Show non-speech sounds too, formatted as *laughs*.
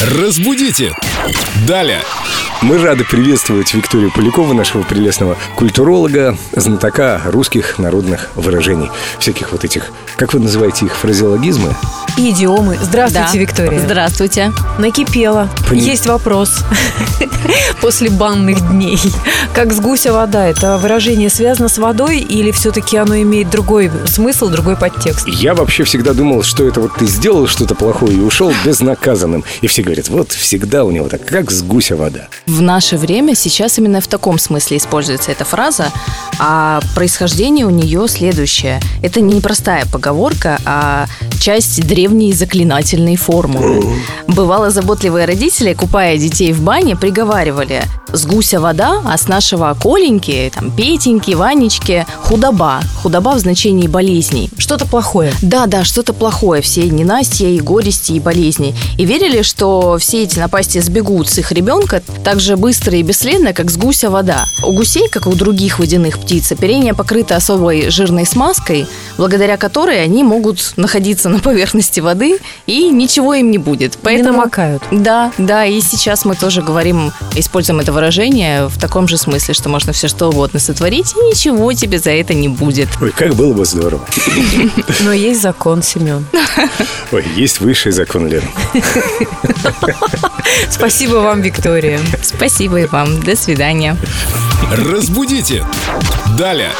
Разбудите! Далее! Мы рады приветствовать Викторию Полякову, нашего прелестного культуролога, знатока русских народных выражений. Всяких вот этих, как вы называете их, фразеологизмы? Идиомы. Здравствуйте, Да. Виктория. Здравствуйте. Накипело. Пони- Есть вопрос. *laughs* После банных дней. Как с гуся вода? Это выражение связано с водой или все-таки оно имеет другой смысл, другой подтекст? Я вообще всегда думал, что это вот ты сделал что-то плохое и ушел безнаказанным. И все говорят, вот всегда у него так, как с гуся вода. В наше время сейчас именно в таком смысле используется эта фраза, а происхождение у нее следующее. Это не простая поговорка, а часть древней заклинательной формулы. Бывало, заботливые родители, купая детей в бане, приговаривали с гуся вода, а с нашего Коленьки, там, Петеньки, Ванечки худоба. Худоба в значении болезней. Что-то плохое. Да, да, что-то плохое, все ненастья и горести и болезни. И верили, что все эти напасти сбегут с их ребенка так же быстро и бесследно, как с гуся вода. У гусей, как и у других водяных птиц, оперение покрыто особой жирной смазкой, благодаря которой они могут находиться на поверхности воды и ничего им не будет. Не намокают. Да, да, и сейчас мы тоже говорим, используем это выражение в таком же смысле, что можно все что угодно сотворить, и ничего тебе за это не будет. Ой, как было бы здорово. Но есть закон, Семен. *laughs* Ой, есть высший закон, Лена. *laughs* Спасибо вам, Виктория. Спасибо и вам. До свидания. Разбудите! Далее!